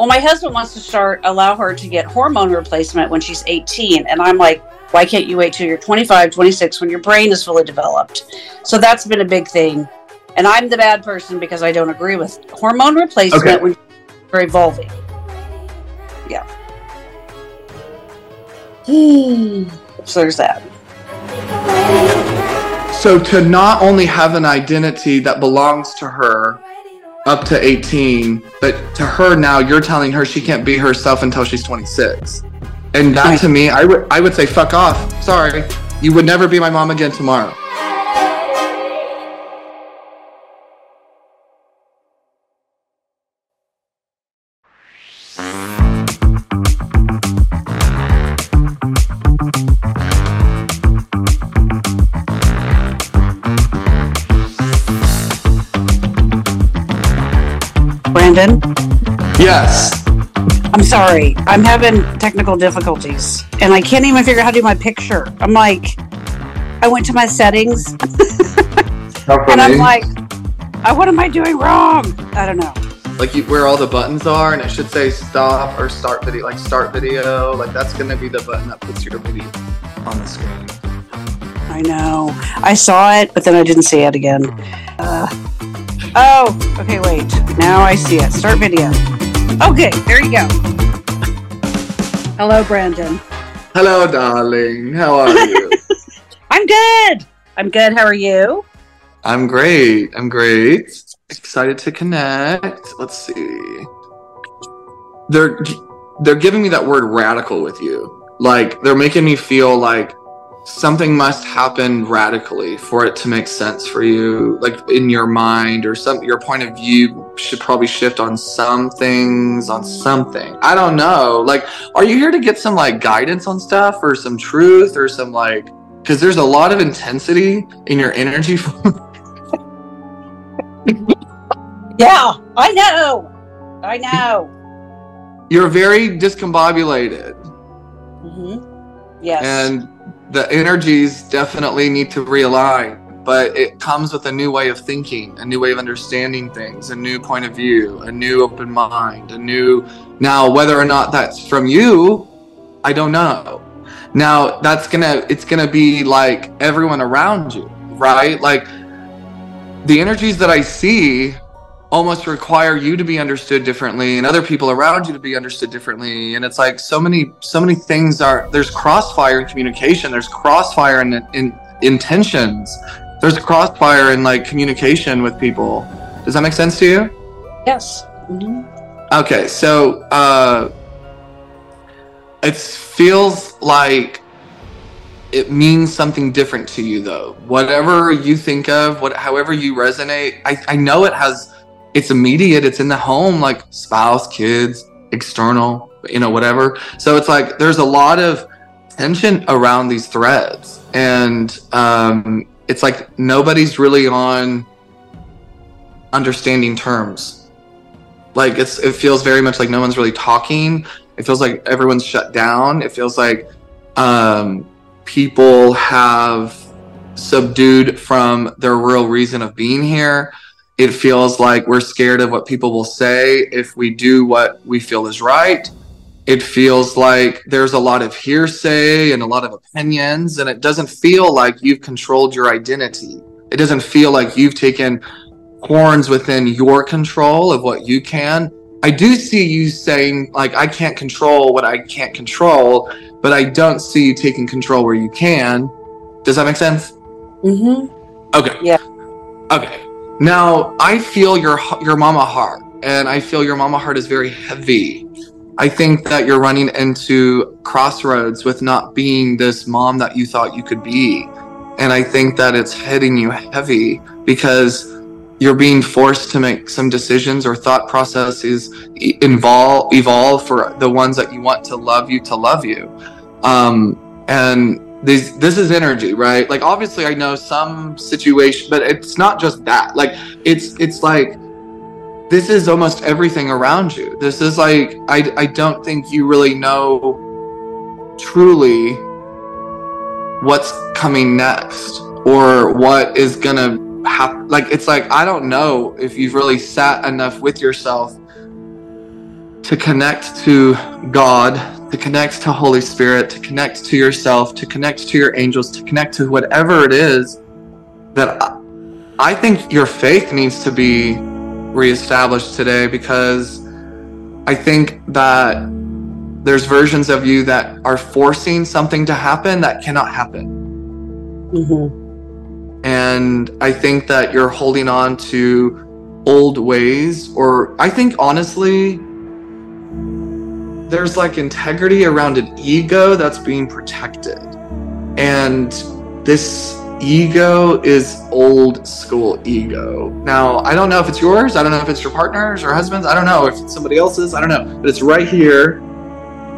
well, my husband wants to start allow her to get hormone replacement when she's 18, and I'm like, why can't you wait till you're 25, 26 when your brain is fully developed? So that's been a big thing. And I'm the bad person because I don't agree with hormone replacement Okay. when you're evolving. Yeah. So there's that. So to not only have an identity that belongs to her up to 18, but to her now, you're telling her she can't be herself until she's 26. And that Right. to me, I would I would say fuck off. Sorry, you would never be my mom again tomorrow. Yes. I'm sorry. I'm having technical difficulties and I can't even figure out how to do my picture. I'm like, I went to my settings and I'm like, uh, what am I doing wrong? I don't know. like you, where all the buttons are, and it should say stop or start video, like start video. Like that's gonna be the button that puts your video on the screen. I know. I saw it, but then I didn't see it again. Uh, oh, okay, wait. Now I see it. Start video. Okay, there you go. Hello, Brandon. Hello, darling. How are you? I'm good. I'm good. How are you? I'm great. I'm great. Excited to connect. Let's see. They're they're giving me that word radical with you. Like they're making me feel like something must happen radically for it to make sense for you like in your mind or some your point of view should probably shift on some things on something i don't know like are you here to get some like guidance on stuff or some truth or some like because there's a lot of intensity in your energy Yeah, I know. I know. you're very discombobulated hmm Yes. and the energies definitely need to realign but it comes with a new way of thinking a new way of understanding things a new point of view a new open mind a new now whether or not that's from you i don't know. Now that's gonna it's gonna be like everyone around you right? Like the energies that i see almost require you to be understood differently and other people around you to be understood differently. And it's like so many so many things are there's crossfire in communication. There's crossfire in, in intentions. There's a crossfire in like communication with people. Does that make sense to you? Yes. hmm okay so uh it feels like it means something different to you though. Whatever you think of what however you resonate i, I know it has it's immediate it's in the home like spouse kids external you know whatever. So it's like there's a lot of tension around these threads. And um it's like nobody's really on understanding terms. Like it's it feels very much like no one's really talking. It feels like everyone's shut down. It feels like um people have subdued from their real reason of being here it feels like we're scared of what people will say if we do what we feel is right it feels like there's a lot of hearsay and a lot of opinions and it doesn't feel like you've controlled your identity it doesn't feel like you've taken horns within your control of what you can i do see you saying like i can't control what i can't control but i don't see you taking control where you can does that make sense Mm hmm Okay. Yeah. Okay. Now I feel your your mama heart, and I feel your mama heart is very heavy. I think that you're running into crossroads with not being this mom that you thought you could be, and I think that it's hitting you heavy because you're being forced to make some decisions or thought processes e- involve evolve for the ones that you want to love you to love you, um, and this this is energy right? Like obviously i know some situation but it's not just that. Like it's it's like this is almost everything around you. This is like i i don't think you really know truly what's coming next or what is gonna happen like it's like i don't know if you've really sat enough with yourself to connect to God, to connect to Holy Spirit, to connect to yourself, to connect to your angels, to connect to whatever it is that I think your faith needs to be reestablished today because I think that there's versions of you that are forcing something to happen that cannot happen. Mm-hmm. And I think that you're holding on to old ways, or I think honestly, there's like integrity around an ego that's being protected. And this ego is old school ego. Now, I don't know if it's yours. I don't know if it's your partner's or husband's. I don't know if it's somebody else's. I don't know. But it's right here.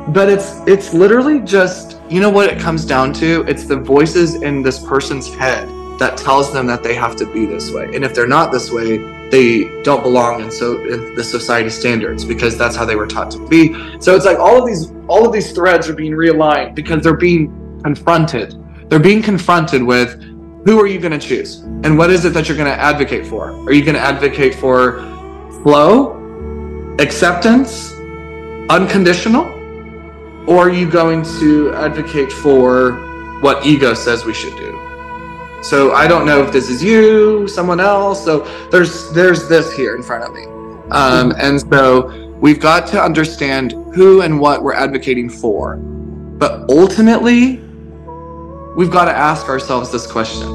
But it's it's literally just you know what it comes down to? It's the voices in this person's head that tells them that they have to be this way. And if they're not this way, they don't belong in so in the society standards because that's how they were taught to be. So it's like all of these all of these threads are being realigned because they're being confronted. They're being confronted with who are you going to choose? And what is it that you're going to advocate for? Are you going to advocate for flow, acceptance, unconditional? Or are you going to advocate for what ego says we should do? So I don't know if this is you, someone else. So there's there's this here in front of me, um, and so we've got to understand who and what we're advocating for. But ultimately, we've got to ask ourselves this question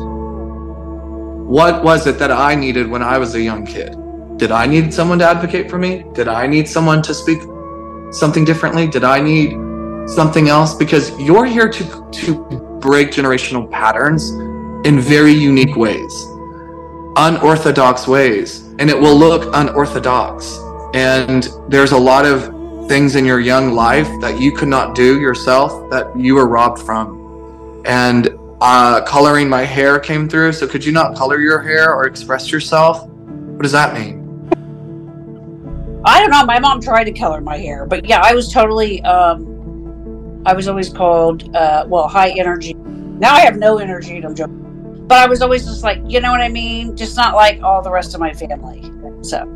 What was it that I needed when I was a young kid? Did I need someone to advocate for me? Did I need someone to speak something differently? Did I need something else? Because you're here to, to break generational patterns in very unique ways, unorthodox ways, and it will look unorthodox. And there's a lot of things in your young life that you could not do yourself that you were robbed from and uh, coloring my hair came through. So could you not color your hair or express yourself? What does that mean? I don't know. My mom tried to color my hair, but yeah, I was totally. Um, I was always called uh, well high energy. Now I have no energy, I'm joking. But I was always just like, you know what I mean? Just not like all the rest of my family. So.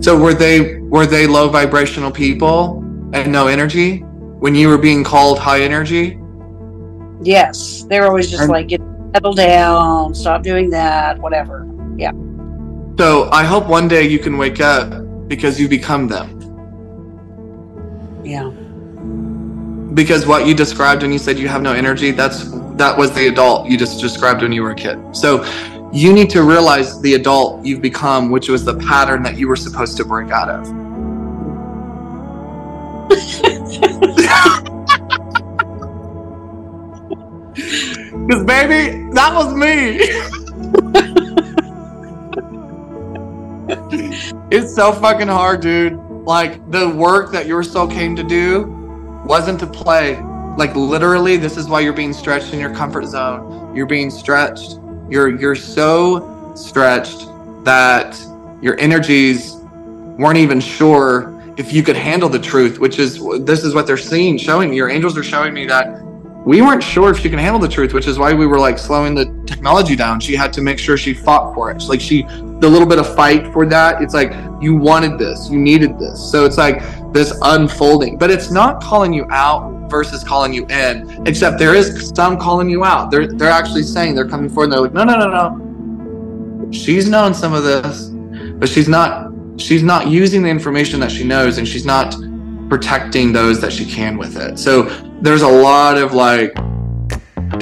So were they were they low vibrational people and no energy when you were being called high energy? Yes, they're always just like, get settle down, stop doing that, whatever. Yeah. So I hope one day you can wake up because you become them. Yeah. Because what you described when you said you have no energy, that's that was the adult you just described when you were a kid. So you need to realize the adult you've become, which was the pattern that you were supposed to break out of. Because, baby, that was me. it's so fucking hard, dude. Like, the work that your soul came to do wasn't to play. Like, literally, this is why you're being stretched in your comfort zone. You're being stretched. You're you're so stretched that your energies weren't even sure if you could handle the truth, which is this is what they're seeing, showing me. Your angels are showing me that we weren't sure if she can handle the truth, which is why we were like slowing the technology down. She had to make sure she fought for it. Like she, the little bit of fight for that, it's like you wanted this, you needed this. So it's like this unfolding, but it's not calling you out versus calling you in, except there is some calling you out. They're they're actually saying they're coming forward. And they're like, no, no, no, no. She's known some of this, but she's not. She's not using the information that she knows, and she's not protecting those that she can with it. So there's a lot of like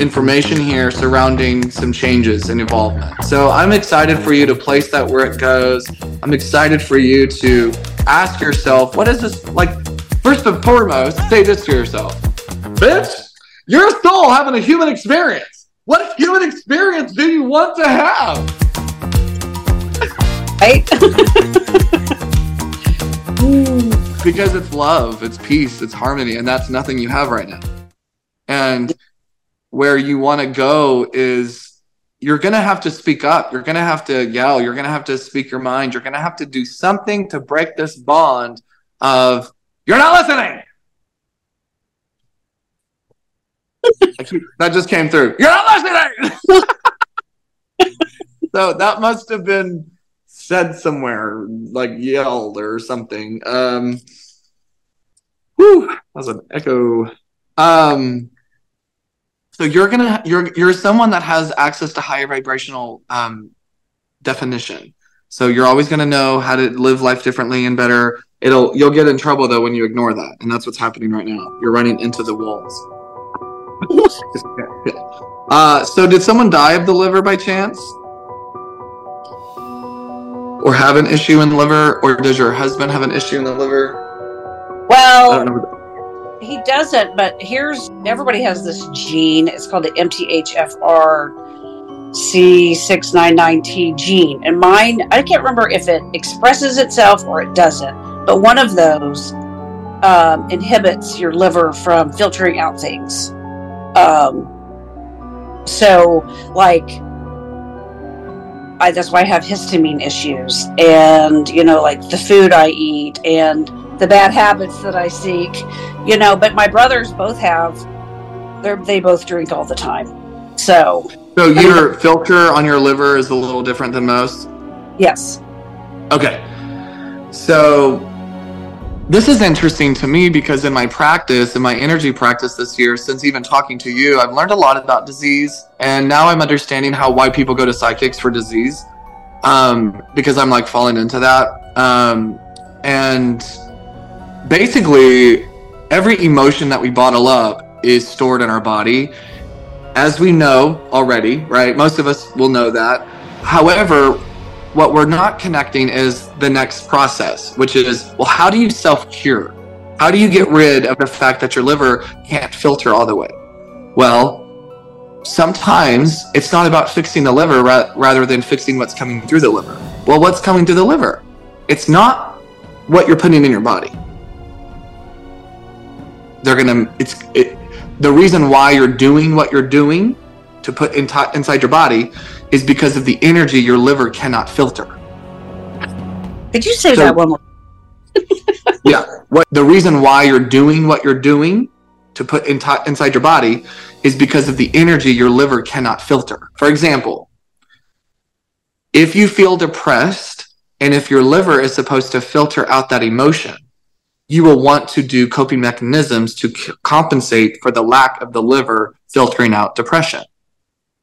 information here surrounding some changes and involvement. So I'm excited for you to place that where it goes. I'm excited for you to ask yourself, what is this like? First and foremost, say this to yourself, bitch, you're a soul having a human experience. What human experience do you want to have? Right? because it's love, it's peace, it's harmony, and that's nothing you have right now. And where you want to go is you're going to have to speak up. You're going to have to yell. You're going to have to speak your mind. You're going to have to do something to break this bond of, you're not listening. that just came through. You're not listening. so that must have been said somewhere, like yelled or something. Um, Whew, that was an echo. Um, so you're gonna you're you're someone that has access to higher vibrational um, definition. So you're always gonna know how to live life differently and better. It'll you'll get in trouble though when you ignore that, and that's what's happening right now. You're running into the walls. uh, so did someone die of the liver by chance? Or have an issue in the liver? Or does your husband have an issue in the liver? I Well, don't know. he doesn't, but here's everybody has this gene. It's called the MTHFR C699T gene. And mine, I can't remember if it expresses itself or it doesn't, but one of those um, inhibits your liver from filtering out things. Um, so, like, I, that's why I have histamine issues, and you know, like the food I eat and the bad habits that I seek, you know. But my brothers both have, they they both drink all the time. So, So your filter on your liver is a little different than most? yes, Okay. So this is interesting to me because in my practice, in my energy practice this year, since even talking to you, I've learned a lot about disease, and now I'm understanding how why people go to psychics for disease, um, because I'm like falling into that, um, and basically every emotion that we bottle up is stored in our body, as we know already, right? Most of us will know that. However, what we're not connecting is the next process, which is, well, how do you self cure? How do you get rid of the fact that your liver can't filter all the way? Well, sometimes it's not about fixing the liver ra- rather than fixing what's coming through the liver. Well, what's coming through the liver? It's not what you're putting in your body. They're gonna. It's it, the reason why you're doing what you're doing to put in inside your body is because of the energy your liver cannot filter. could you say So- that one more? yeah. What the reason why you're doing what you're doing to put in inside your body is because of the energy your liver cannot filter. For example, if you feel depressed and if your liver is supposed to filter out that emotion, you will want to do coping mechanisms to c- compensate for the lack of the liver filtering out depression.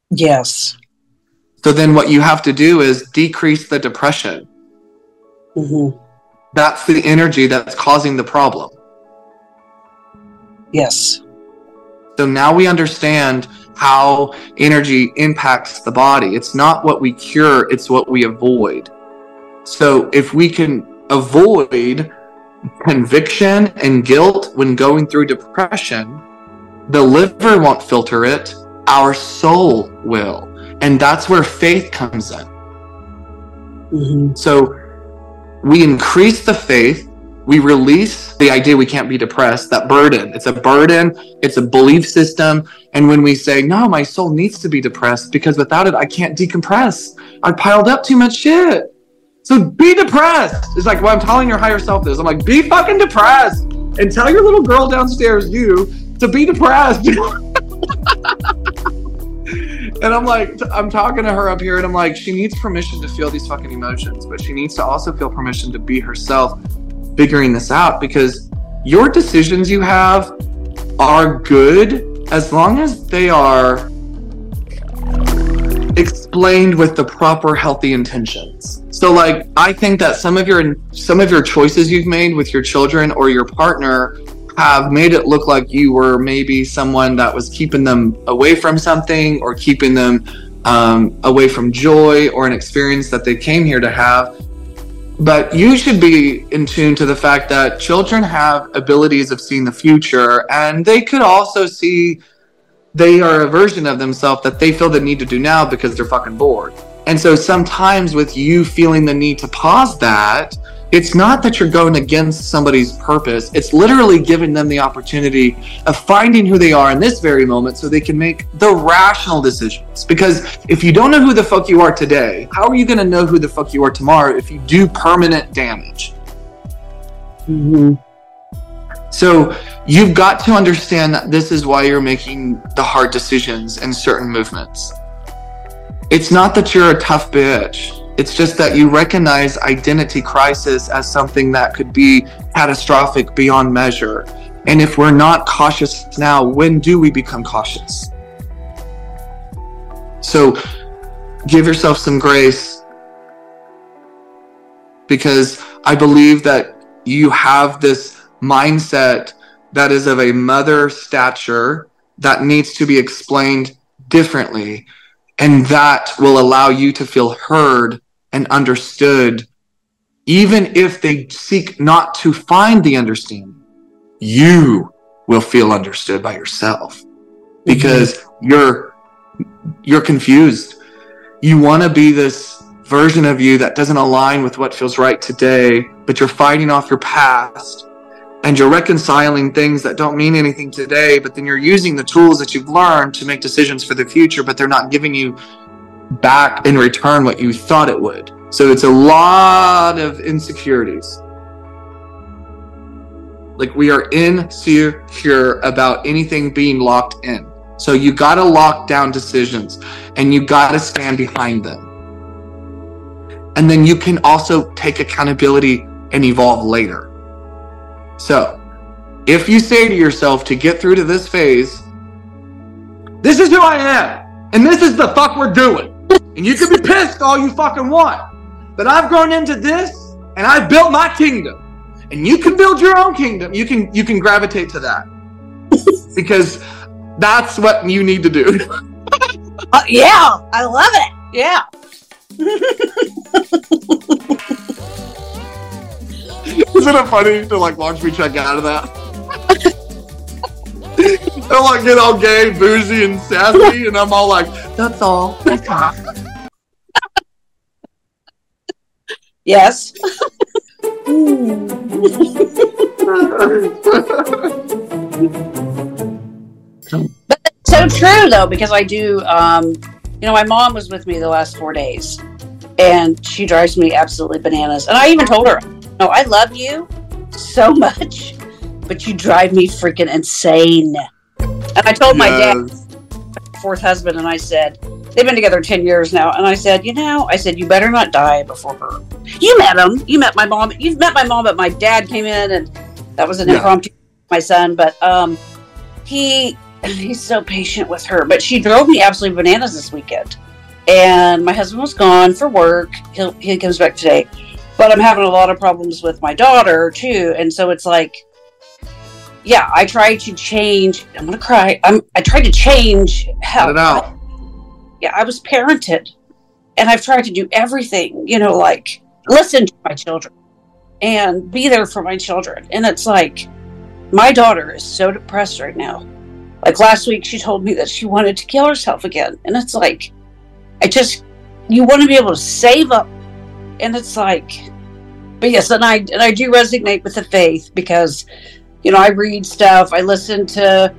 Yes. So then what you have to do is decrease the depression. hmm That's the energy that's causing the problem. Yes. So now we understand how energy impacts the body. It's not what we cure, it's what we avoid. So if we can avoid conviction and guilt when going through depression, the liver won't filter it, our soul will. And that's where faith comes in. hmm So we increase the faith, we release the idea we can't be depressed, that burden. It's a burden, it's a belief system. And when we say, no, my soul needs to be depressed because without it, I can't decompress. I piled up too much shit. So be depressed. It's like, well, I'm telling your higher self this. I'm like, be fucking depressed and tell your little girl downstairs, you, to be depressed. And I'm like, I'm talking to her up here, and I'm like, she needs permission to feel these fucking emotions, but she needs to also feel permission to be herself, figuring this out because your decisions you have are good as long as they are explained with the proper healthy intentions. So like I think that some of your some of your choices you've made with your children or your partner have made it look like you were maybe someone that was keeping them away from something or keeping them um, away from joy or an experience that they came here to have. But you should be in tune to the fact that children have abilities of seeing the future and they could also see they are a version of themselves that they feel the need to do now because they're fucking bored. And so sometimes with you feeling the need to pause that, it's not that you're going against somebody's purpose. It's literally giving them the opportunity of finding who they are in this very moment so they can make the rational decisions. Because if you don't know who the fuck you are today, how are you going to know who the fuck you are tomorrow if you do permanent damage? hmm So you've got to understand that this is why you're making the hard decisions in certain movements. It's not that you're a tough bitch. It's just that you recognize identity crisis as something that could be catastrophic beyond measure. And if we're not cautious now, when do we become cautious? So give yourself some grace because I believe that you have this mindset that is of a mother stature that needs to be explained differently. And that will allow you to feel heard and understood, even if they seek not to find the understanding. You will feel understood by yourself because mm-hmm. you're you're confused. You want to be this version of you that doesn't align with what feels right today, but you're fighting off your past and you're reconciling things that don't mean anything today, but then you're using the tools that you've learned to make decisions for the future, but they're not giving you back in return what you thought it would. So it's a lot of insecurities. Like we are insecure about anything being locked in. So you got to lock down decisions and you got to stand behind them. And then you can also take accountability and evolve later. So, if you say to yourself to get through to this phase, this is who I am, and this is the fuck we're doing. And you can be pissed all you fucking want. But I've grown into this and I've built my kingdom. And you can build your own kingdom. You can you can gravitate to that. because that's what you need to do. uh, yeah, I love it. Yeah. Isn't it funny to like watch me check out of that? They're like get all gay, boozy, and sassy, and I'm all like, that's all. Yes. but so true though, because I do. Um, you know, my mom was with me the last four days, and she drives me absolutely bananas. And I even told her, no, I love you so much, but you drive me freaking insane. And I told yes. my dad, fourth husband, and I said, they've been together 10 years now. And I said, you know, I said, you better not die before her. You met him. You met my mom. You've met my mom, but my dad came in and that was an yeah. impromptu, my son. But um, he, he's so patient with her. But she drove me absolutely bananas this weekend. And my husband was gone for work. He'll, he comes back today but I'm having a lot of problems with my daughter too. And so it's like, yeah, I tried to change. I'm gonna cry. I'm. I tried to change how. I, yeah, I was parented, and I've tried to do everything. You know, like listen to my children and be there for my children. And it's like, my daughter is so depressed right now. Like last week, she told me that she wanted to kill herself again, and it's like, I just, you want to be able to save up and it's like but yes and i and i do resonate with the faith because you know i read stuff i listen to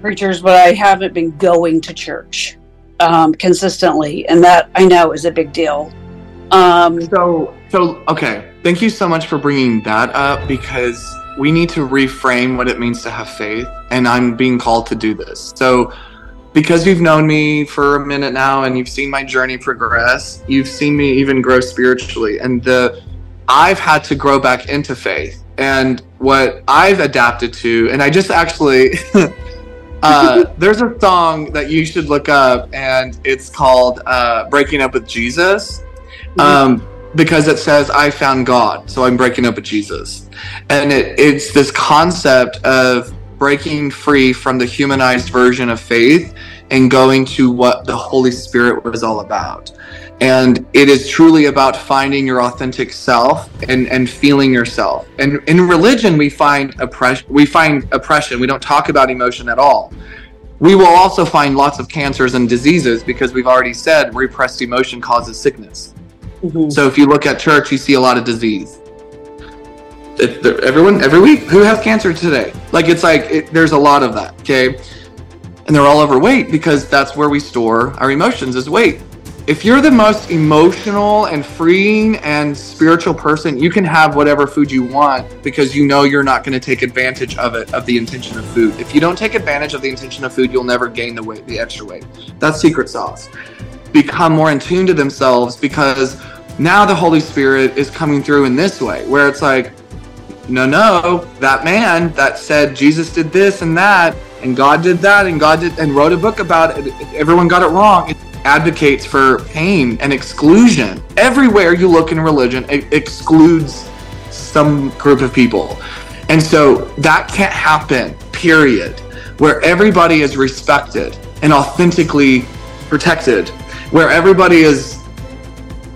preachers but i haven't been going to church um, consistently and that i know is a big deal um, so so okay thank you so much for bringing that up because we need to reframe what it means to have faith and i'm being called to do this so because you've known me for a minute now and you've seen my journey progress, you've seen me even grow spiritually. And the I've had to grow back into faith. And what I've adapted to, and I just actually uh, there's a song that you should look up, and it's called uh, "Breaking Up with Jesus," mm-hmm. um, because it says "I found God," so I'm breaking up with Jesus, and it, it's this concept of breaking free from the humanized version of faith and going to what the Holy Spirit was all about. And it is truly about finding your authentic self and, and feeling yourself. And in religion, we find oppression. We find oppression. We don't talk about emotion at all. We will also find lots of cancers and diseases because we've already said repressed emotion causes sickness. Mm-hmm. So if you look at church, you see a lot of disease everyone every week who has cancer today like it's like it, there's a lot of that okay and they're all overweight because that's where we store our emotions is weight. If you're the most emotional and freeing and spiritual person you can have whatever food you want because you know you're not going to take advantage of it of the intention of food. If you don't take advantage of the intention of food you'll never gain the weight the extra weight. That's secret sauce. Become more in tune to themselves because now the holy spirit is coming through in this way where it's like no, no, that man that said Jesus did this and that, and God did that, and God did, and wrote a book about it, everyone got it wrong. It advocates for pain and exclusion. Everywhere you look in religion, it excludes some group of people. And so that can't happen, period. Where everybody is respected and authentically protected, where everybody is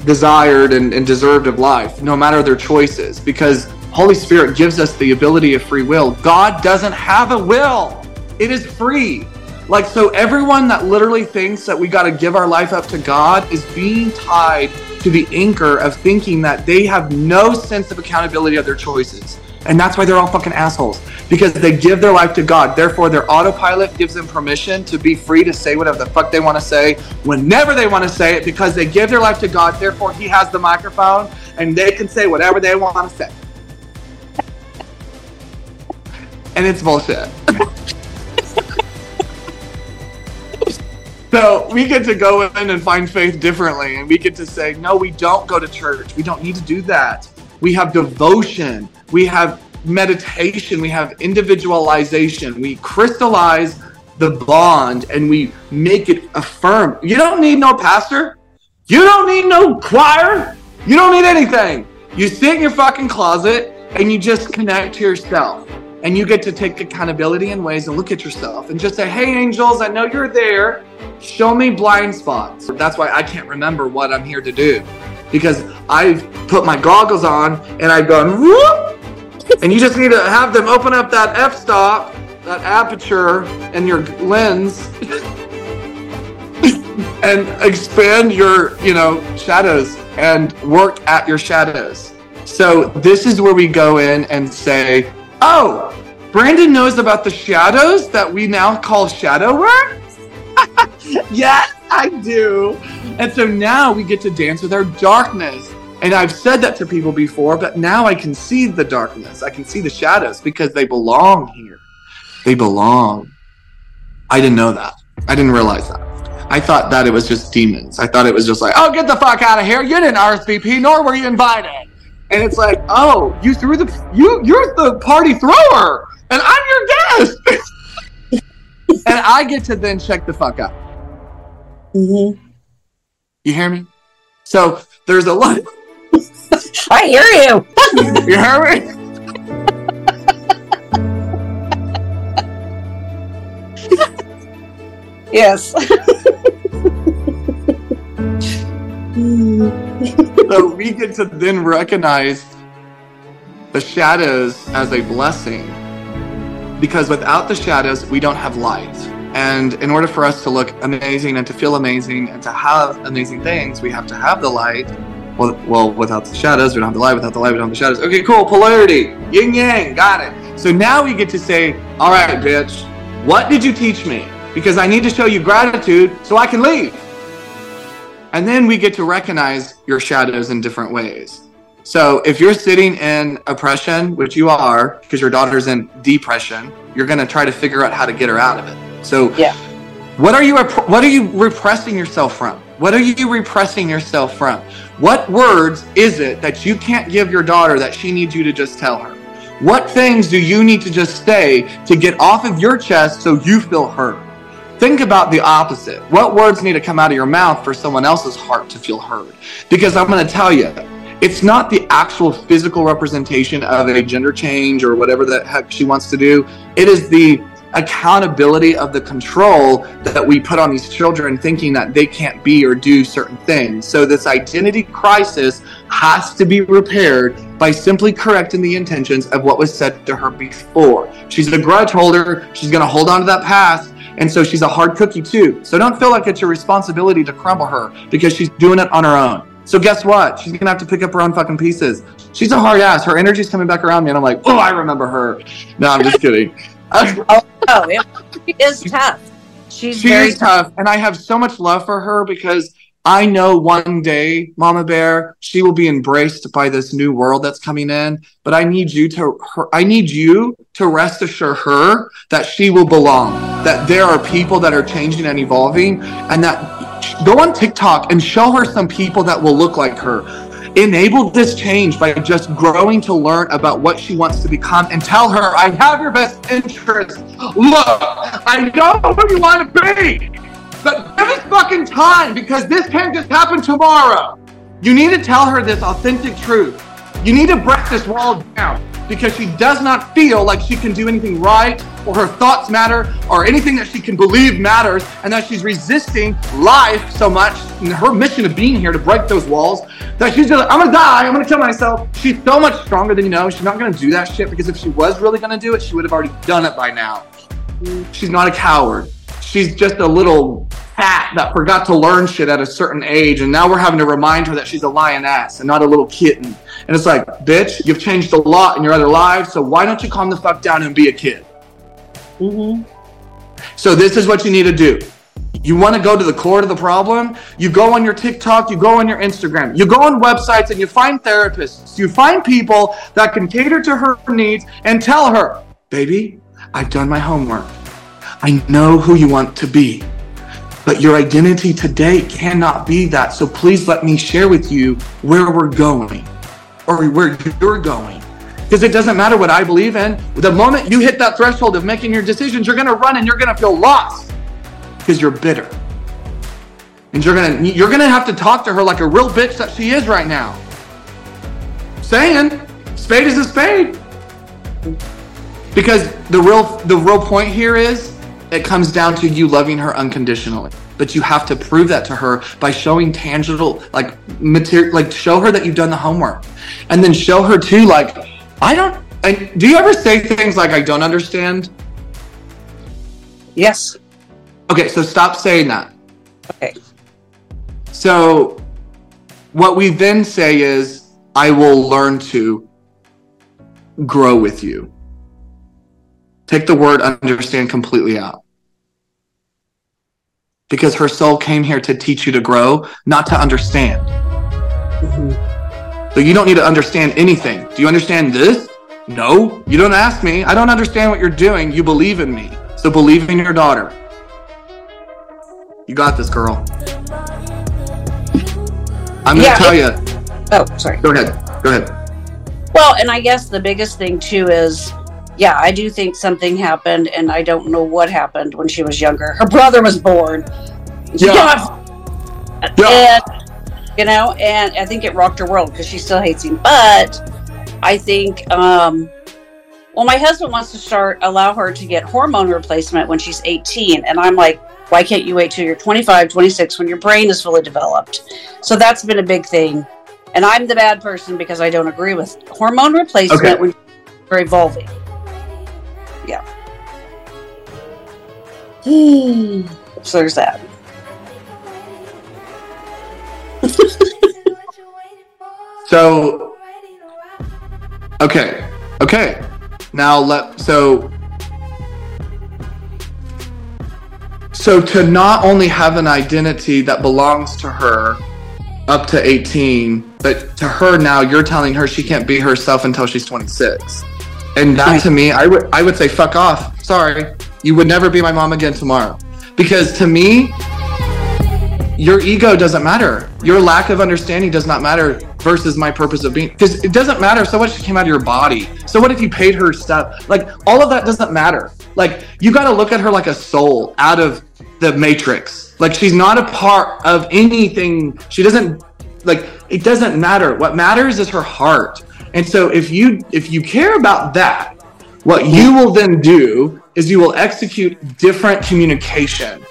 desired and, and deserved of life, no matter their choices, because Holy Spirit gives us the ability of free will. God doesn't have a will, it is free. Like, so everyone that literally thinks that we got to give our life up to God is being tied to the anchor of thinking that they have no sense of accountability of their choices. And that's why they're all fucking assholes because they give their life to God. Therefore, their autopilot gives them permission to be free to say whatever the fuck they want to say whenever they want to say it because they give their life to God. Therefore, He has the microphone and they can say whatever they want to say. And it's bullshit. So we get to go in and find faith differently, and we get to say, no, we don't go to church. We don't need to do that. We have devotion, we have meditation, we have individualization. We crystallize the bond and we make it affirm. You don't need no pastor. You don't need no choir. You don't need anything. You sit in your fucking closet and you just connect to yourself and you get to take accountability in ways and look at yourself and just say, hey, angels, I know you're there. Show me blind spots. That's why I can't remember what I'm here to do because I've put my goggles on and I've gone, whoop, and you just need to have them open up that f stop, that aperture in your lens. and expand your, you know, shadows and work at your shadows. So this is where we go in and say, Oh, Brandon knows about the shadows that we now call shadow work? yes, I do. And so now we get to dance with our darkness. And I've said that to people before, but now I can see the darkness. I can see the shadows because they belong here. They belong. I didn't know that. I didn't realize that. I thought that it was just demons. I thought it was just like, oh, get the fuck out of here. You didn't RSVP, nor were you invited and it's like, oh, you threw the you you're the party thrower, and I'm your guest, and I get to then check the fuck up. Mm-hmm. You hear me? So there's a lot. I hear you. you hear me? yes. so we get to then recognize the shadows as a blessing because without the shadows, we don't have light. And in order for us to look amazing and to feel amazing and to have amazing things, we have to have the light. Well, well, without the shadows, we don't have the light. Without the light, we don't have the shadows. Okay, cool. Polarity. Yin yang. Got it. So now we get to say, all right, bitch, what did you teach me? Because I need to show you gratitude so I can leave. And then we get to recognize your shadows in different ways. So if you're sitting in oppression, which you are, because your daughter's in depression, you're going to try to figure out how to get her out of it. So yeah. What are you what are you repressing yourself from? What are you repressing yourself from? What words is it that you can't give your daughter that she needs you to just tell her? What things do you need to just say to get off of your chest so you feel heard? Think about the opposite. What words need to come out of your mouth for someone else's heart to feel heard? Because I'm going to tell you, it's not the actual physical representation of a gender change or whatever the heck she wants to do. It is the accountability of the control that we put on these children thinking that they can't be or do certain things. So this identity crisis has to be repaired by simply correcting the intentions of what was said to her before. She's a grudge holder. She's going to hold on to that past and so she's a hard cookie too. So don't feel like it's your responsibility to crumble her because she's doing it on her own. So guess what? She's gonna have to pick up her own fucking pieces. She's a hard ass. Her energy's coming back around me, and I'm like, oh, I remember her. No, I'm just kidding. oh, no, it is tough. She's she very tough. tough, and I have so much love for her because I know one day, Mama Bear, she will be embraced by this new world that's coming in. But I need you to, her, I need you to rest assure her that she will belong. That there are people that are changing and evolving, and that go on TikTok and show her some people that will look like her. enable this change by just growing to learn about what she wants to become and tell her, I have your best interest. Look, I know who you want to be, but give us fucking time because this can't just happen tomorrow. You need to tell her this authentic truth. You need to break this wall down because she does not feel like she can do anything right or her thoughts matter or anything that she can believe matters and that she's resisting life so much and her mission of being here to break those walls that she's like, I'm gonna die, I'm gonna kill myself. She's so much stronger than you know. She's not gonna do that shit because if she was really gonna do it, she would have already done it by now. She's not a coward. She's just a little cat that forgot to learn shit at a certain age, and now we're having to remind her that she's a lioness and not a little kitten. And it's like, bitch, you've changed a lot in your other lives, so why don't you calm the fuck down and be a kid? Mm-hmm. So this is what you need to do. You want to go to the core of the problem? You go on your TikTok, you go on your Instagram, you go on websites and you find therapists. You find people that can cater to her needs and tell her, baby, I've done my homework. I know who you want to be. But your identity today cannot be that. So please let me share with you where we're going or where you're going. Because it doesn't matter what I believe in. The moment you hit that threshold of making your decisions, you're going to run and you're going to feel lost because you're bitter. And you're going to you're going to have to talk to her like a real bitch that she is right now. Saying, spade is a spade. Because the real the real point here is it comes down to you loving her unconditionally. But you have to prove that to her by showing tangible like material like show her that you've done the homework. And then show her too like I don't and do you ever say things like I don't understand? Yes. Okay, so stop saying that. Okay. So what we then say is I will learn to grow with you. Take the word understand completely out. Because her soul came here to teach you to grow, not to understand. Mm-hmm. So you don't need to understand anything. Do you understand this? No. You don't ask me. I don't understand what you're doing. You believe in me. So believe in your daughter. You got this, girl. I'm going to Yeah, tell you. Oh, sorry. Go ahead. Go ahead. Well, and I guess the biggest thing too is, yeah, I do think something happened, and I don't know what happened when she was younger. Her brother was born. Yeah. And, you know, and I think it rocked her world because she still hates him. But I think, um, well, my husband wants to start allow her to get hormone replacement when she's 18, and I'm like, why can't you wait till you're 25, 26 when your brain is fully developed? So that's been a big thing. And I'm the bad person because I don't agree with hormone replacement Okay. when you're evolving. Yeah. Hmm. so there's that. So, okay. Okay. Now let so so to not only have an identity that belongs to her up to 18, but to her now you're telling her she can't be herself until she's 26. And that to me, I would I would say fuck off. Sorry. You would never be my mom again tomorrow. Because to me, your ego doesn't matter. Your lack of understanding does not matter versus my purpose of being. Because it doesn't matter so what she came out of your body. So what if you paid her stuff? Like all of that doesn't matter. Like you got to look at her like a soul out of the matrix. Like she's not a part of anything. She doesn't like it doesn't matter. What matters is her heart. And so if you if you care about that, what you will then do is you will execute different communication.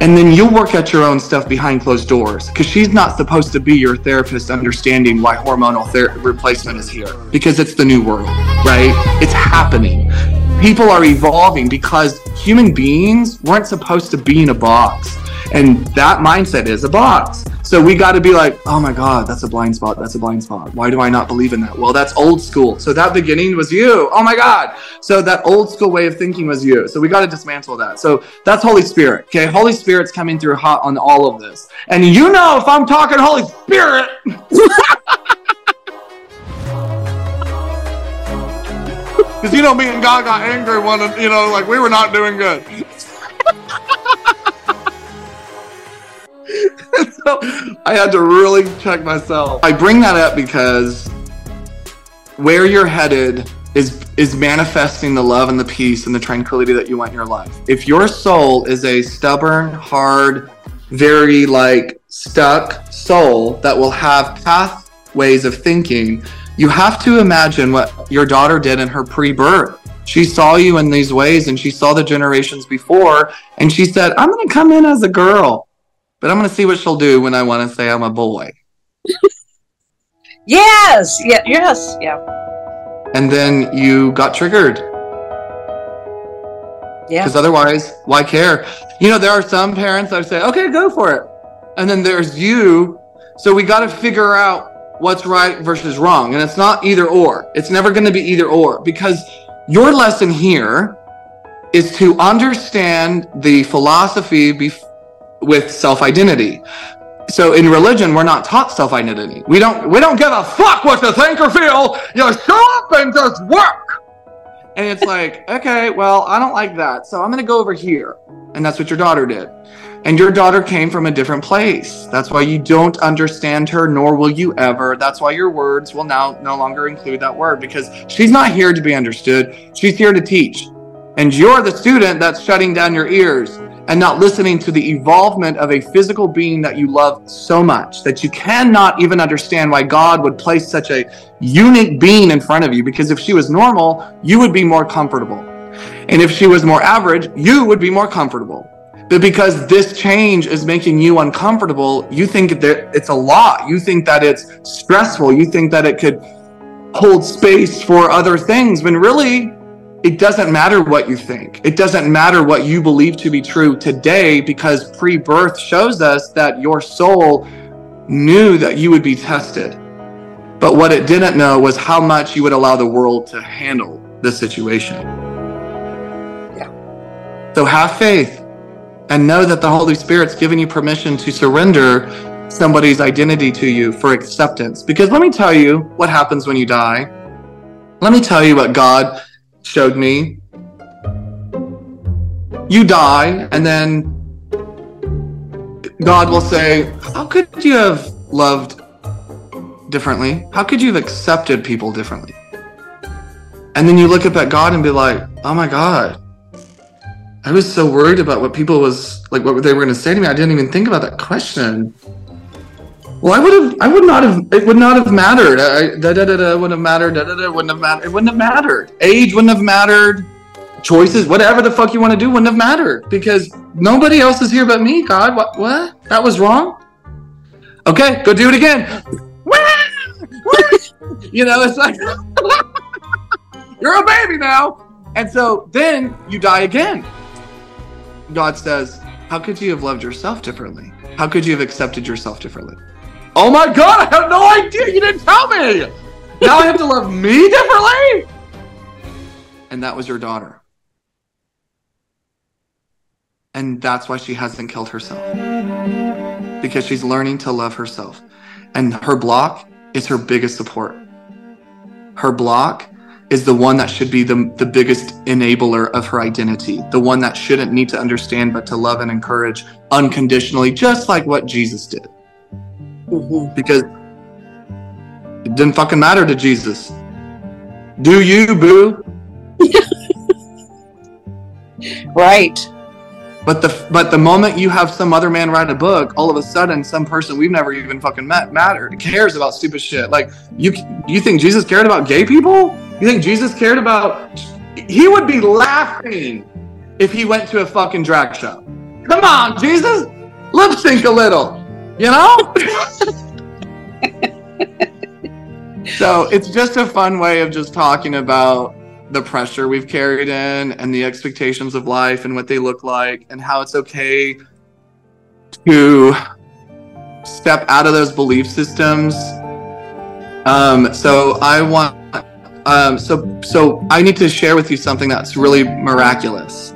And then you'll work out your own stuff behind closed doors because she's not supposed to be your therapist understanding why hormonal ther- replacement is here because it's the new world right? It's happening. People are evolving because human beings weren't supposed to be in a box. And that mindset is a box so we got to be like oh my god that's a blind spot that's a blind spot. Why do i not believe in that? Well that's old school. So that beginning was you. Oh my god. So that old school way of thinking was you. So we got to dismantle that. So that's holy spirit okay? Holy spirit's coming through hot on all of this. And you know if i'm talking holy spirit. Because you know me and god got angry one you know like we were not doing good I had to really check myself. I bring that up because where you're headed is is manifesting the love and the peace and the tranquility that you want in your life. If your soul is a stubborn, hard, very like stuck soul that will have pathways of thinking, you have to imagine what your daughter did in her pre-birth. She saw you in these ways and she saw the generations before and she said, "I'm going to come in as a girl, but I'm going to see what she'll do when I want to say I'm a boy." yes, yeah, yes, yeah. And then you got triggered. Yeah. Because otherwise, why care? You know, there are some parents that say, okay, go for it. And then there's you. So we got to figure out what's right versus wrong. And it's not either or. It's never going to be either or because your lesson here is to understand the philosophy bef- with self-identity. So in religion, we're not taught self-identity. We don't we don't give a fuck what you think or feel. You show up and just work. And it's like, okay, well, I don't like that. So I'm going to go over here. And that's what your daughter did. And your daughter came from a different place. That's why you don't understand her, nor will you ever. That's why your words will now no longer include that word because she's not here to be understood. She's here to teach. And you're the student that's shutting down your ears and not listening to the evolvement of a physical being that you love so much that you cannot even understand why God would place such a unique being in front of you. Because if she was normal, you would be more comfortable. And if she was more average, you would be more comfortable. But because this change is making you uncomfortable, you think that it's a lot. You think that it's stressful. You think that it could hold space for other things when really it doesn't matter what you think. It doesn't matter what you believe to be true today because pre birth shows us that your soul knew that you would be tested. But what it didn't know was how much you would allow the world to handle the situation. Yeah. So have faith and know that the Holy Spirit's given you permission to surrender somebody's identity to you for acceptance. Because let me tell you what happens when you die. Let me tell you what God showed me. You die, and then God will say, How could you have loved differently? How could you have accepted people differently? And then you look up at God and be like, Oh my God, I was so worried about what people was like, what they were going to say to me. I didn't even think about that question. Well, I would have, I would not have, it would not have mattered. Da, da, da, da, wouldn't have mattered. Da, da, da, wouldn't have mattered. It wouldn't have mattered. Age wouldn't have mattered. Choices, whatever the fuck you want to do, wouldn't have mattered because nobody else is here but me. God, what? What? That was wrong. Okay, go do it again. you know, it's like you're a baby now, and so then you die again. God says, How could you have loved yourself differently? How could you have accepted yourself differently? Oh my God, I have no idea. You didn't tell me. Now I have to love me differently? And that was your daughter. And that's why she hasn't killed herself. Because she's learning to love herself. And her block is her biggest support. Her block is the one that should be the, the biggest enabler of her identity, the one that shouldn't need to understand but to love and encourage unconditionally, just like what Jesus did. Mhm. Because it didn't fucking matter to Jesus. Do you, boo? Right. But the but the moment you have some other man write a book, all of a sudden some person we've never even fucking met mattered cares about stupid shit. Like you you think Jesus cared about gay people? You think Jesus cared about? He would be laughing if he went to a fucking drag show. Come on, Jesus, lip sync a little, you know. so it's just a fun way of just talking about the pressure we've carried in and the expectations of life and what they look like and how it's okay to step out of those belief systems. Um, so I want, um, so so I need to share with you something that's really miraculous.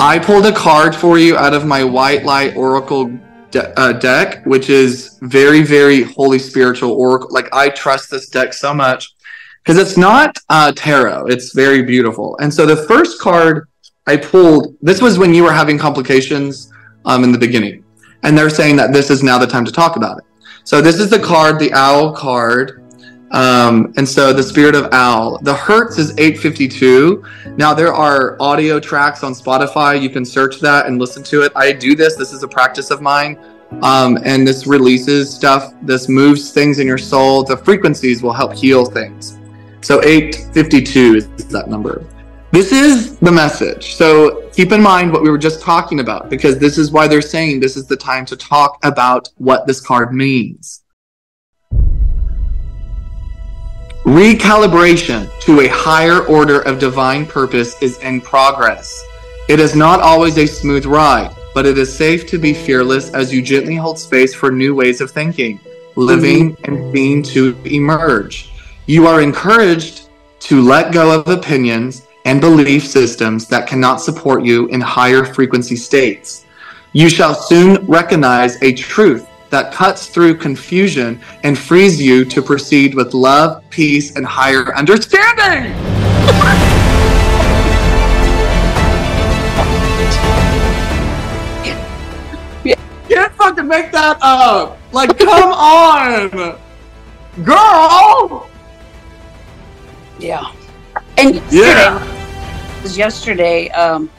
I pulled a card for you out of my White Light Oracle de- uh, deck, which is very very holy spiritual oracle. Like I trust this deck so much because it's not uh, tarot. It's very beautiful. And so the first card I pulled, this was when you were having complications um, in the beginning. And they're saying that this is now the time to talk about it. So this is the card, the owl card. Um, and so the spirit of owl. The hertz is 852. Now there are audio tracks on Spotify. You can search that and listen to it. I do this. This is a practice of mine. Um, and this releases stuff. This moves things in your soul. The frequencies will help heal things. So 852 is that number. This is the message. So keep in mind what we were just talking about because this is why they're saying this is the time to talk about what this card means. Recalibration to a higher order of divine purpose is in progress. It is not always a smooth ride, but it is safe to be fearless as you gently hold space for new ways of thinking, living, mm-hmm. and being to emerge. You are encouraged to let go of opinions and belief systems that cannot support you in higher frequency states. You shall soon recognize a truth that cuts through confusion and frees you to proceed with love, peace, and higher understanding. You Can't fucking make that up. Like, come on, girl. Yeah. And yesterday, yeah. was yesterday. Um,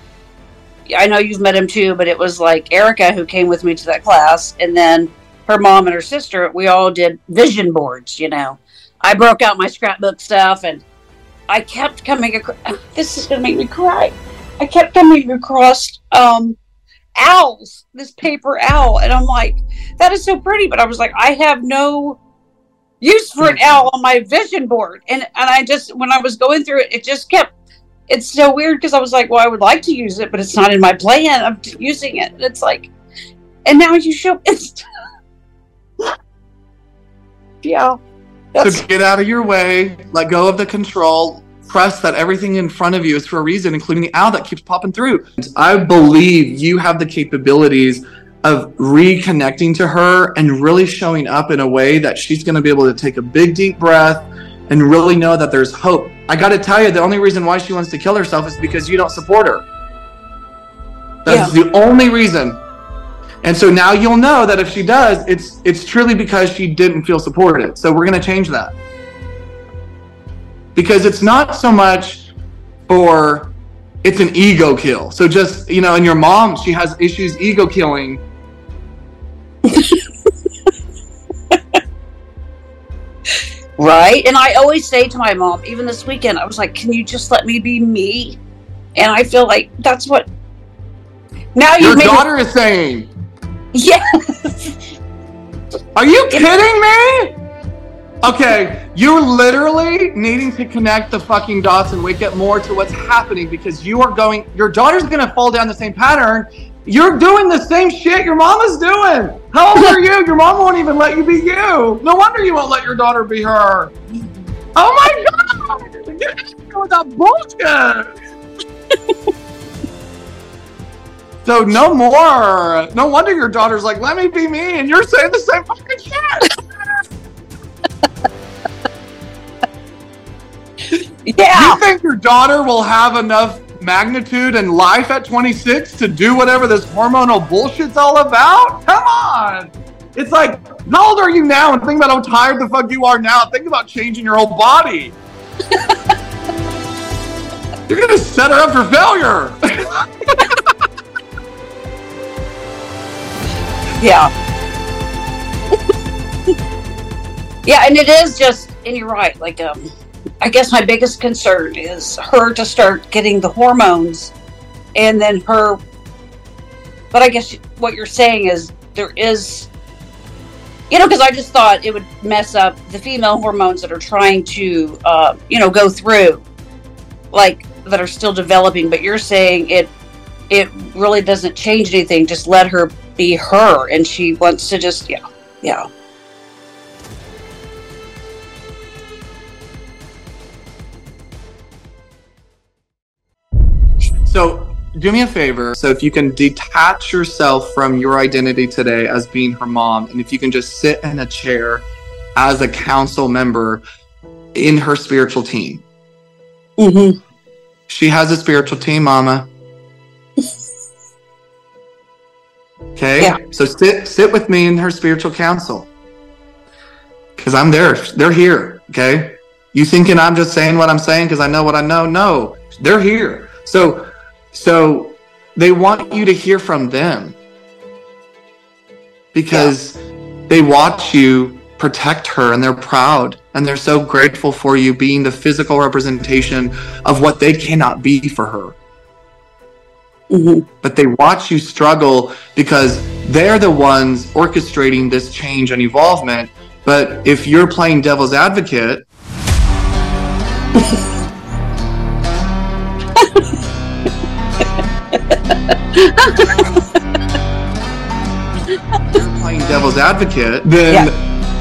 I know you've met him too, but it was like Erica who came with me to that class, and then her mom and her sister. We all did vision boards. You know, I broke out my scrapbook stuff, and I kept coming across. This is gonna make me cry. I kept coming across um, owls, this paper owl, and I'm like, that is so pretty. But I was like, I have no use for an owl on my vision board. And and I just when I was going through it, it just kept it's so weird because I was like, well, I would like to use it, but it's not in my plan. I'm using it. And it's like, and now you show it's yeah. So get out of your way, let go of the control, trust that everything in front of you is for a reason, including the owl that keeps popping through. I believe you have the capabilities of reconnecting to her and really showing up in a way that she's going to be able to take a big deep breath and really know that there's hope. I got to tell you, the only reason why she wants to kill herself is because you don't support her. That's yeah. the only reason. And so now you'll know that if she does, it's it's truly because she didn't feel supported. So we're going to change that. Because it's not so much for it's an ego kill. So just, you know, and your mom, she has issues ego killing right? And I always say to my mom, even this weekend, I was like, "Can you just let me be me?" And I feel like that's what. Now your daughter is saying. Yes. Are you kidding me? Okay, you're literally needing to connect the fucking dots and wake up more to what's happening because you are going. Your daughter's gonna fall down the same pattern, you're doing the same shit your mama's doing. How old are you? Your mom won't even let you be you. No wonder you won't let your daughter be her. Oh my god! Get with that bullshit. So no more. No wonder your daughter's like, let me be me, and you're saying the same fucking shit. yeah. You think your daughter will have enough magnitude and life at 26 to do whatever this hormonal bullshit's all about? Come on. It's like, how old are you now? And think about how tired the fuck you are now. Think about changing your whole body. You're gonna set her up for failure. yeah. yeah, and it is just, and you're right. Like, um, I guess my biggest concern is her to start getting the hormones and then her. But I guess what you're saying is there is, you know, because I just thought it would mess up the female hormones that are trying to, uh, you know, go through, like that are still developing. But you're saying it, it really doesn't change anything. Just let her be her, and she wants to just, yeah, yeah. So do me a favor. So if you can detach yourself from your identity today as being her mom, and if you can just sit in a chair as a council member in her spiritual team. Mm-hmm. She has a spiritual team, Mama. Okay? Yeah. So sit sit with me in her spiritual council. Cuz I'm there. They're here, okay? You thinking I'm just saying what I'm saying cuz I know what I know? No. They're here. So so they want you to hear from them. Because they watch you protect her and they're proud and they're so grateful for you being the physical representation of what they cannot be for her hmm but they watch you struggle because they're the ones orchestrating this change and evolvement. But if you're playing devil's advocate, you're playing devil's advocate, then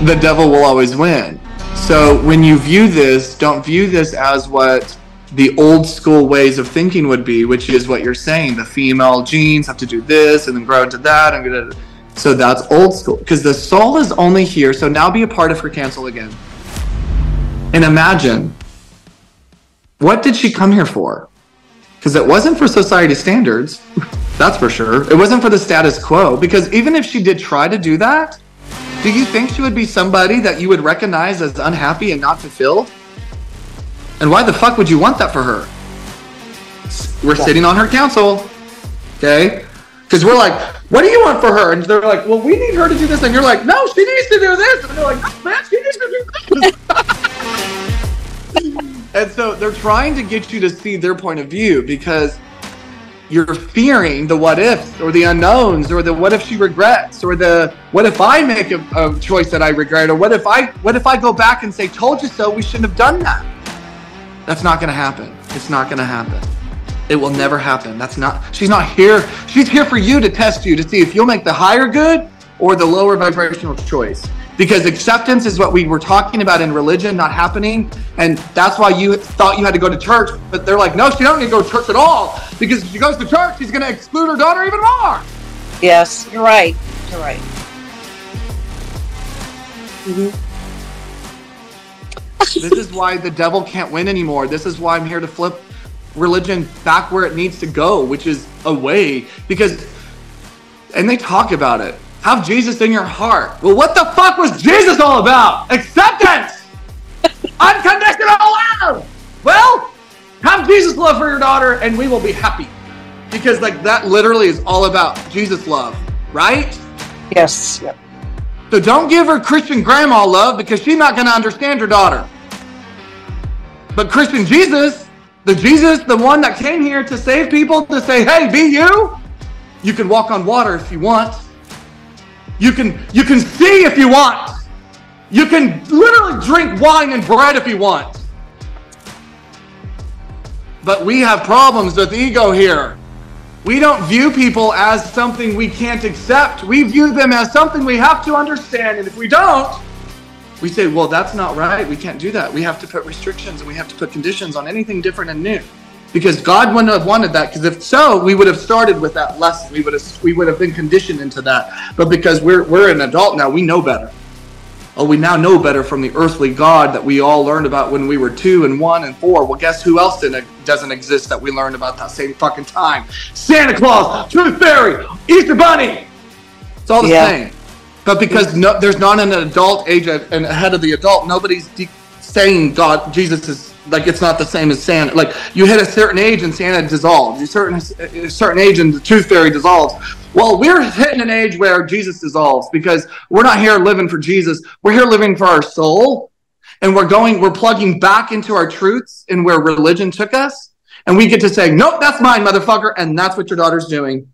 the devil will always win. So when you view this, don't view this as what the old school ways of thinking would be, which is what you're saying. The female genes have to do this and then grow into that. And so that's old school because the soul is only here. So now be a part of her cancel again. And imagine what did she come here for? Because it wasn't for society standards, that's for sure. It wasn't for the status quo. Because even if she did try to do that, do you think she would be somebody that you would recognize as unhappy and not fulfilled? And why the fuck would you want that for her? We're sitting on her council, okay? Because we're like, what do you want for her? And they're like, well, we need her to do this. And you're like, no, she needs to do this. And they're like, no, man, she needs to do this. and so they're trying to get you to see their point of view because you're fearing the what ifs or the unknowns or the what if she regrets or the what if I make a, a choice that I regret or what if I what if I go back and say told you so we shouldn't have done that. That's not going to happen. It's not going to happen. It will never happen. That's not she's not here. She's here for you to test you to see if you'll make the higher good or the lower vibrational choice. Because acceptance is what we were talking about in religion not happening. And that's why you thought you had to go to church. But they're like, no, she don't need to go to church at all. Because if she goes to church, she's going to exclude her daughter even more. Yes, you're right. You're right. hmm this is why the devil can't win anymore. This is why I'm here to flip religion back where it needs to go, which is away. Because, and they talk about it. Have Jesus in your heart. Well, what the fuck was Jesus all about? Acceptance! Unconditional love! Well, have Jesus love for your daughter and we will be happy. Because, like, that literally is all about Jesus love, right? Yes. Yep. So don't give her Christian grandma love because she's not going to understand your daughter. But Christian Jesus, the Jesus, the one that came here to save people, to say, "Hey, be you." You can walk on water if you want. You can you can see if you want. You can literally drink wine and bread if you want. But we have problems with ego here. We don't view people as something we can't accept. We view them as something we have to understand. And if we don't, we say, well, that's not right. We can't do that. We have to put restrictions and we have to put conditions on anything different and new. Because God wouldn't have wanted that. Because if so, we would have started with that lesson. We would have we would have been conditioned into that. But because we're we're an adult now, we know better. Oh, we now know better from the earthly God that we all learned about when we were two and one and four. Well, guess who else didn't, doesn't exist that we learned about that same fucking time? Santa Claus, Tooth Fairy, Easter Bunny. It's all the Yeah. same. But because no, there's not an adult age and ahead of the adult, nobody's de- saying God, Jesus is like it's not the same as Santa. Like you hit a certain age and Santa dissolves. You certain a certain age and the Tooth Fairy dissolves. Well, we're hitting an age where Jesus dissolves because we're not here living for Jesus. We're here living for our soul, and we're going. We're plugging back into our truths and where religion took us, and we get to say, "Nope, that's mine, motherfucker," and that's what your daughter's doing.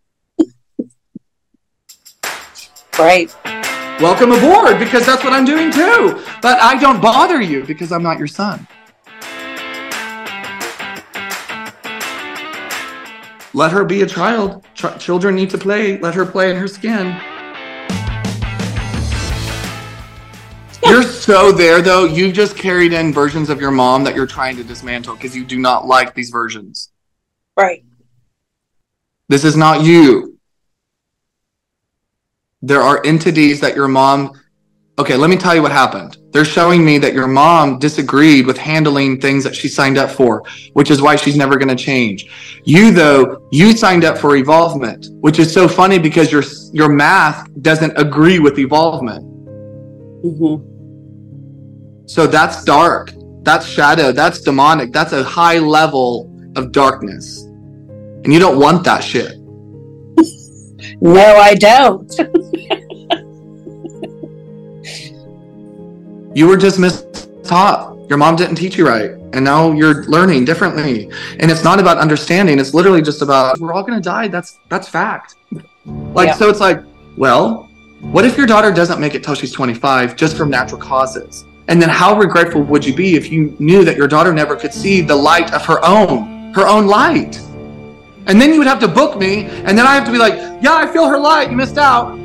Right. Welcome aboard because that's what I'm doing too. But I don't bother you because I'm not your son. Let her be a child. Ch- children need to play. Let her play in her skin. You're so there though. You've just carried in versions of your mom that you're trying to dismantle because you do not like these versions. Right. This is not you. There are entities that your mom Okay, let me tell you what happened. They're showing me that your mom disagreed with handling things that she signed up for, which is why she's never going to change. You though, you signed up for evolvement, which is so funny because your your math doesn't agree with evolvement. Mm-hmm. So that's dark. That's shadow. That's demonic. That's a high level of darkness. And you don't want that shit. No, I don't. You were just mistaught. Your mom didn't teach you right. And now you're learning differently. And it's not about understanding. It's literally just about we're all gonna die. That's that's fact. Like Yeah. so it's like, well, what if your daughter doesn't make it till she's 25 just from natural causes? And then how regretful would you be if you knew that your daughter never could see the light of her own, her own light? And then you would have to book me, and then I have to be like, yeah, I feel her light. You missed out.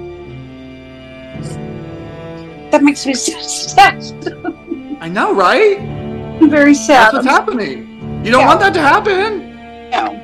That makes me sad. I know, right? I'm very sad. That's what's happening. You don't Yeah. want that to happen. No.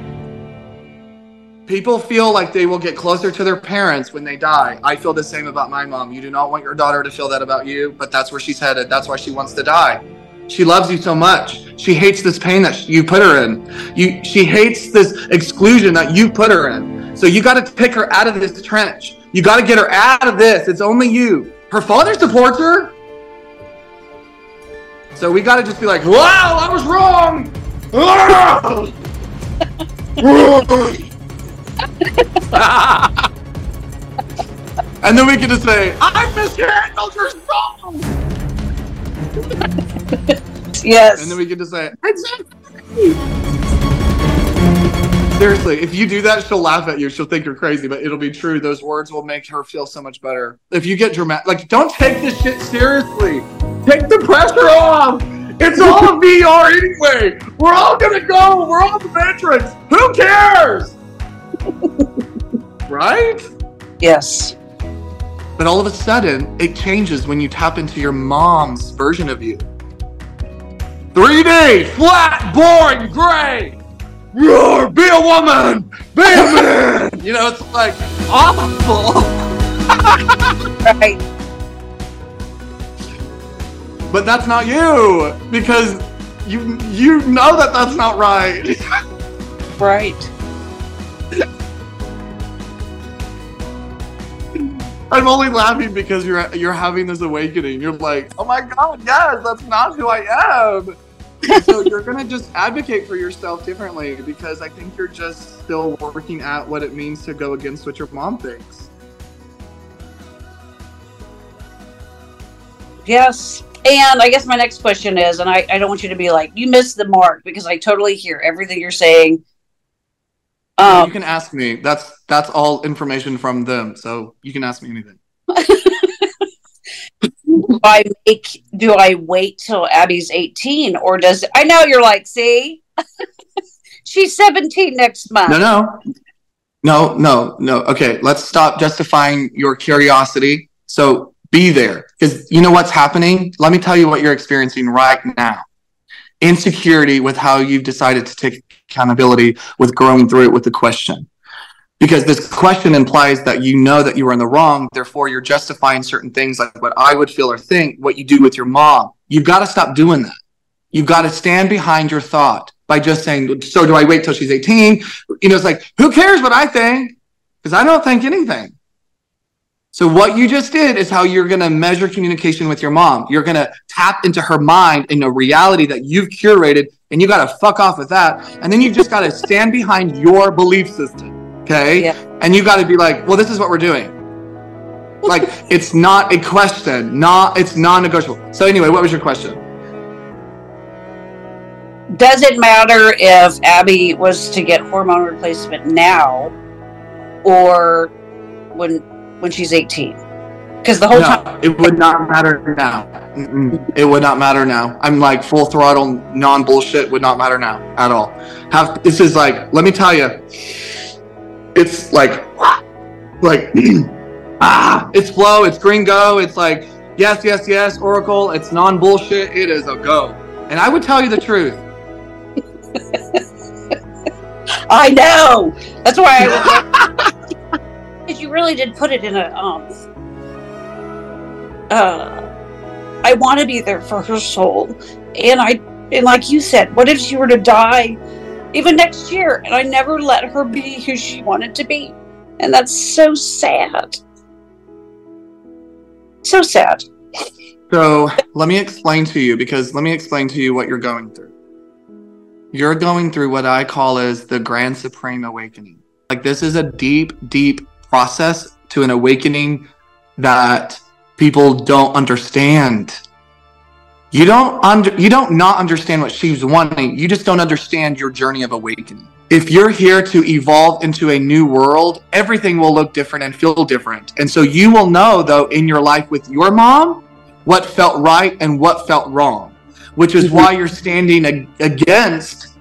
People feel like they will get closer to their parents when they die. I feel the same about my mom. You do not want your daughter to feel that about you, but that's where she's headed. That's why she wants to die. She loves you so much. She hates this pain that you put her in. You, she hates this exclusion that you put her in. So you got to pick her out of this trench. You got to get her out of this. It's only you. Her father supports her. So we got to just be like, wow, I was wrong. Ah! and then we can just say, I mishandled her song. Yes. And then we can just say, Seriously, if you do that, she'll laugh at you. She'll think you're crazy, but it'll be true. Those words will make her feel so much better. If you get dramatic, like, don't take this shit seriously. Take the pressure off. It's all a VR anyway. We're all gonna go. We're all the Matrix. Who cares? right? yes. But all of a sudden, it changes when you tap into your mom's version of you. 3D, flat, boring, gray. Roar, be a woman, be a man. you know, it's like awful. Right. But that's not you because you you know that that's not right. Right. I'm only laughing because you're you're having this awakening. You're like, oh my god, yes, that's not who I am. So you're gonna just advocate for yourself differently because I think you're just still working at what it means to go against what your mom thinks. Yes. And I guess my next question is, and I, I don't want you to be like, you missed the mark because I totally hear everything you're saying. you Um, can ask me. That's that's all information from them. So you can ask me anything. do I make do I wait till Abby's 18 or does I know you're like, see? She's 17 next month. No, no, no, no, no. Okay, let's stop justifying your curiosity. So be there because you know what's happening. Let me tell you what you're experiencing right now. Insecurity with how you've decided to take accountability with growing through it with the question. Because this question implies that you know that you are in the wrong, therefore you're justifying certain things like what I would feel or think, what you do with your mom. You've got to stop doing that. You've got to stand behind your thought by just saying, so do I wait till she's 18? You know, it's like, who cares what I think? Because I don't think anything. So what you just did is how you're going to measure communication with your mom. You're going to tap into her mind in a reality that you've curated and you got to fuck off with that. And then you just got to stand behind your belief system. Okay. Yeah. And you got to be like, well, this is what we're doing. Like, it's not a question, not, it's non-negotiable. So anyway, what was your question? Does it matter if Abby was to get hormone replacement now or when when she's 18? Because the whole time it would not matter now. Mm-mm. It would not matter now. I'm like full throttle, non bullshit. Would not matter now at all. Have this is like, let me tell you, it's like, like, ah, it's flow. It's green go. It's like, yes, yes, yes. Oracle. It's non bullshit. It is a go. And I would tell you the truth. I know. That's why I was Because you really did put it in a um uh, I want to be there for her soul. And I, and like you said, what if she were to die even next year and I never let her be who she wanted to be? And that's so sad. So sad. So let me explain to you because let me explain to you what you're going through. You're going through what I call as the grand supreme awakening. Like this is a deep, deep process to an awakening that people don't understand. You don't under you don't not understand what she's wanting. You just don't understand your journey of awakening. If you're here to evolve into a new world, everything will look different and feel different. And so you will know though in your life with your mom what felt right and what felt wrong, which is mm-hmm. why you're standing ag- against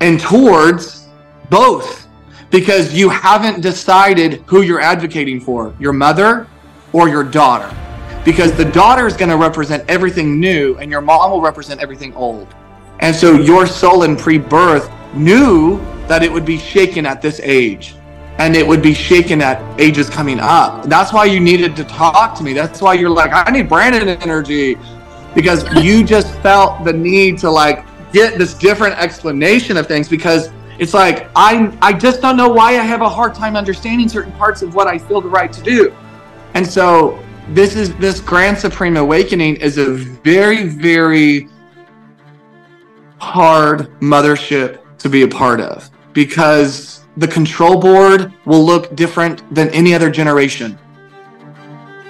and towards both because you haven't decided who you're advocating for, your mother or your daughter because the daughter is going to represent everything new and your mom will represent everything old. And so your soul in pre birth knew that it would be shaken at this age and it would be shaken at ages coming up. That's why you needed to talk to me. That's why you're like, I need Brandon energy because you just felt the need to like get this different explanation of things because it's like I I just don't know why I have a hard time understanding certain parts of what I feel the right to do. And so this is this grand supreme awakening is a very very hard mothership to be a part of because the control board will look different than any other generation.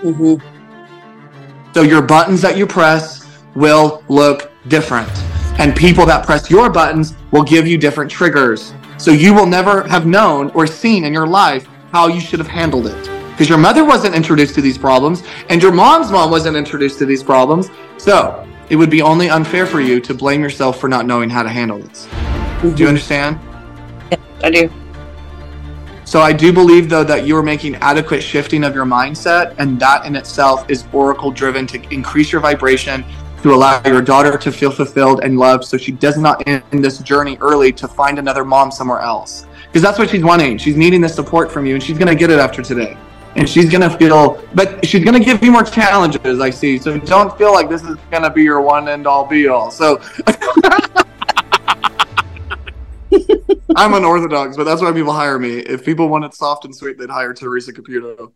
Mm-hmm. So your buttons that you press will look different. And people that press your buttons will give you different triggers. So you will never have known or seen in your life how you should have handled it because your mother wasn't introduced to these problems and your mom's mom wasn't introduced to these problems. So it would be only unfair for you to blame yourself for not knowing how to handle this. Mm-hmm. Do you understand? Yeah, I do. So I do believe though that you're making adequate shifting of your mindset and that in itself is oracle driven to increase your vibration to allow your daughter to feel fulfilled and loved so she does not end this journey early to find another mom somewhere else. Because that's what she's wanting. She's needing the support from you and she's going to get it after today and she's gonna feel but she's gonna give you more challenges i see. So don't feel like this is gonna be your one end all be all. So i'm unorthodox but that's why people hire me. If people want it soft and sweet they'd hire teresa caputo